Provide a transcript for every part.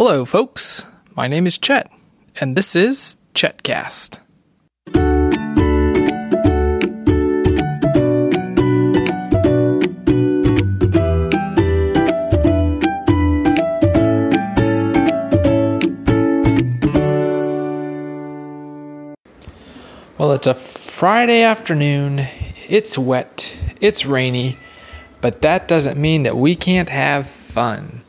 Hello, folks. My name is Chet, and this is Chetcast. Well, it's a Friday afternoon. It's wet, it's rainy, but that doesn't mean that we can't have fun.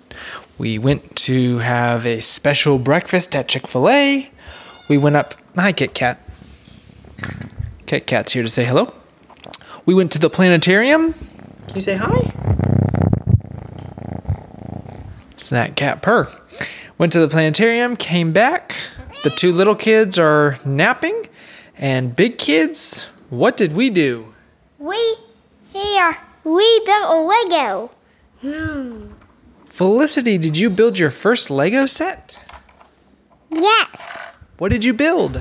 We went to have a special breakfast at Chick fil A. We went up. Hi, Kit Kat. Kit Kat's here to say hello. We went to the planetarium. Can you say hi? It's that cat purr. Went to the planetarium, came back. The two little kids are napping. And big kids, what did we do? We here we built a Lego. Hmm. Felicity, did you build your first Lego set? Yes. What did you build?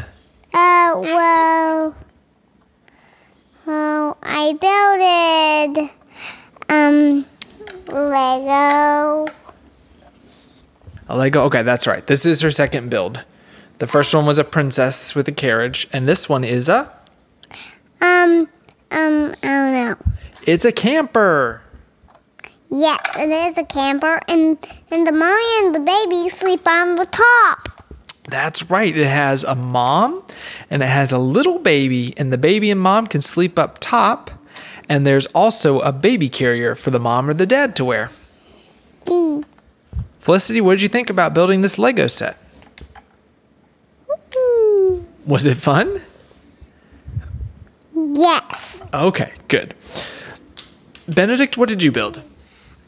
Uh well well I built um Lego. A Lego? Okay, that's right. This is her second build. The first one was a princess with a carriage, and this one is a. Um, um, I don't know. It's a camper. Yes, it is a camper, and and the mommy and the baby sleep on the top. That's right. It has a mom and it has a little baby, and the baby and mom can sleep up top. And there's also a baby carrier for the mom or the dad to wear. E. Felicity, what did you think about building this Lego set? Hmm. Was it fun? Yes, Okay, good. Benedict, what did you build?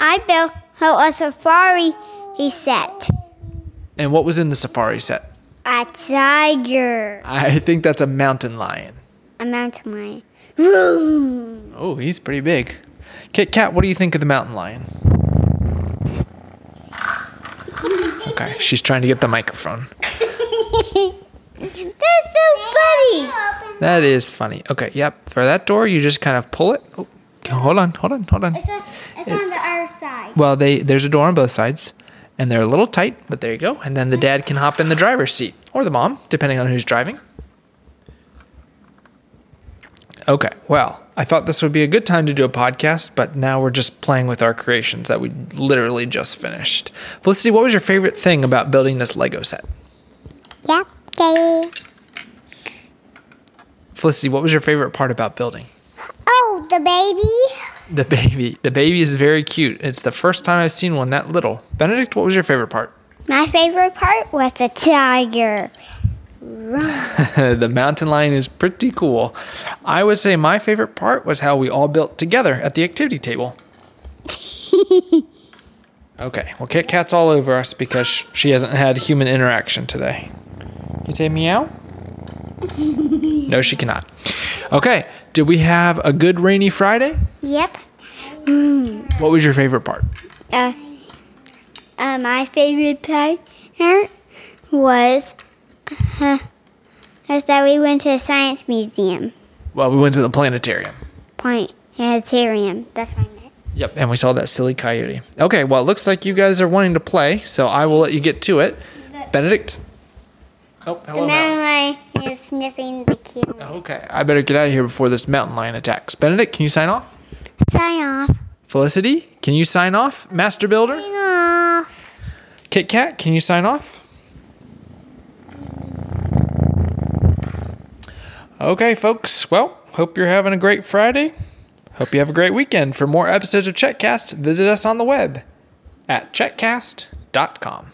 I built her a safari. He said And what was in the safari set? a tiger, I think that's a mountain lion. a mountain lion. Vroom. Oh, he's pretty big. Kit Kat, what do you think of the mountain lion? Okay, she's trying to get the microphone. That's so funny. That is funny. Okay, yep. For that door, you just kind of pull it. Oh, hold on, hold on, hold on. It's, a, it's on the other side. Well, they there's a door on both sides, and they're a little tight, but there you go. And then the mm-hmm. dad can hop in the driver's seat or the mom, depending on who's driving. Okay, well, I thought this would be a good time to do a podcast, but now we're just playing with our creations that we literally just finished. Felicity, what was your favorite thing about building this Lego set? Yep. Felicity, what was your favorite part about building? The baby. The baby. The baby is very cute. It's the first time I've seen one that little. Benedict, what was your favorite part? My favorite part was the tiger. the mountain lion is pretty cool. I would say my favorite part was how we all built together at the activity table. okay, well, Kit Kat's all over us because she hasn't had human interaction today. Can you say meow? no, she cannot. Okay, did we have a good rainy Friday? Yep. What was your favorite part? Uh, uh, my favorite part was uh, was that we went to a science museum. Well, we went to the planetarium. Planetarium. That's what I meant. Yep, and we saw that silly coyote. Okay, well, it looks like you guys are wanting to play, so I will let you get to it. Benedict? Oh, The mountain lion is sniffing the camera. Oh, okay, I better get out of here before this mountain lion attacks. Benedict, can you sign off? Sign off. Felicity, can you sign off? Master Builder? Sign off. Kit Kat, can you sign off? Okay, folks. Well, hope you're having a great Friday. Hope you have a great weekend. For more episodes of Chetcast, visit us on the web at chetcast.com.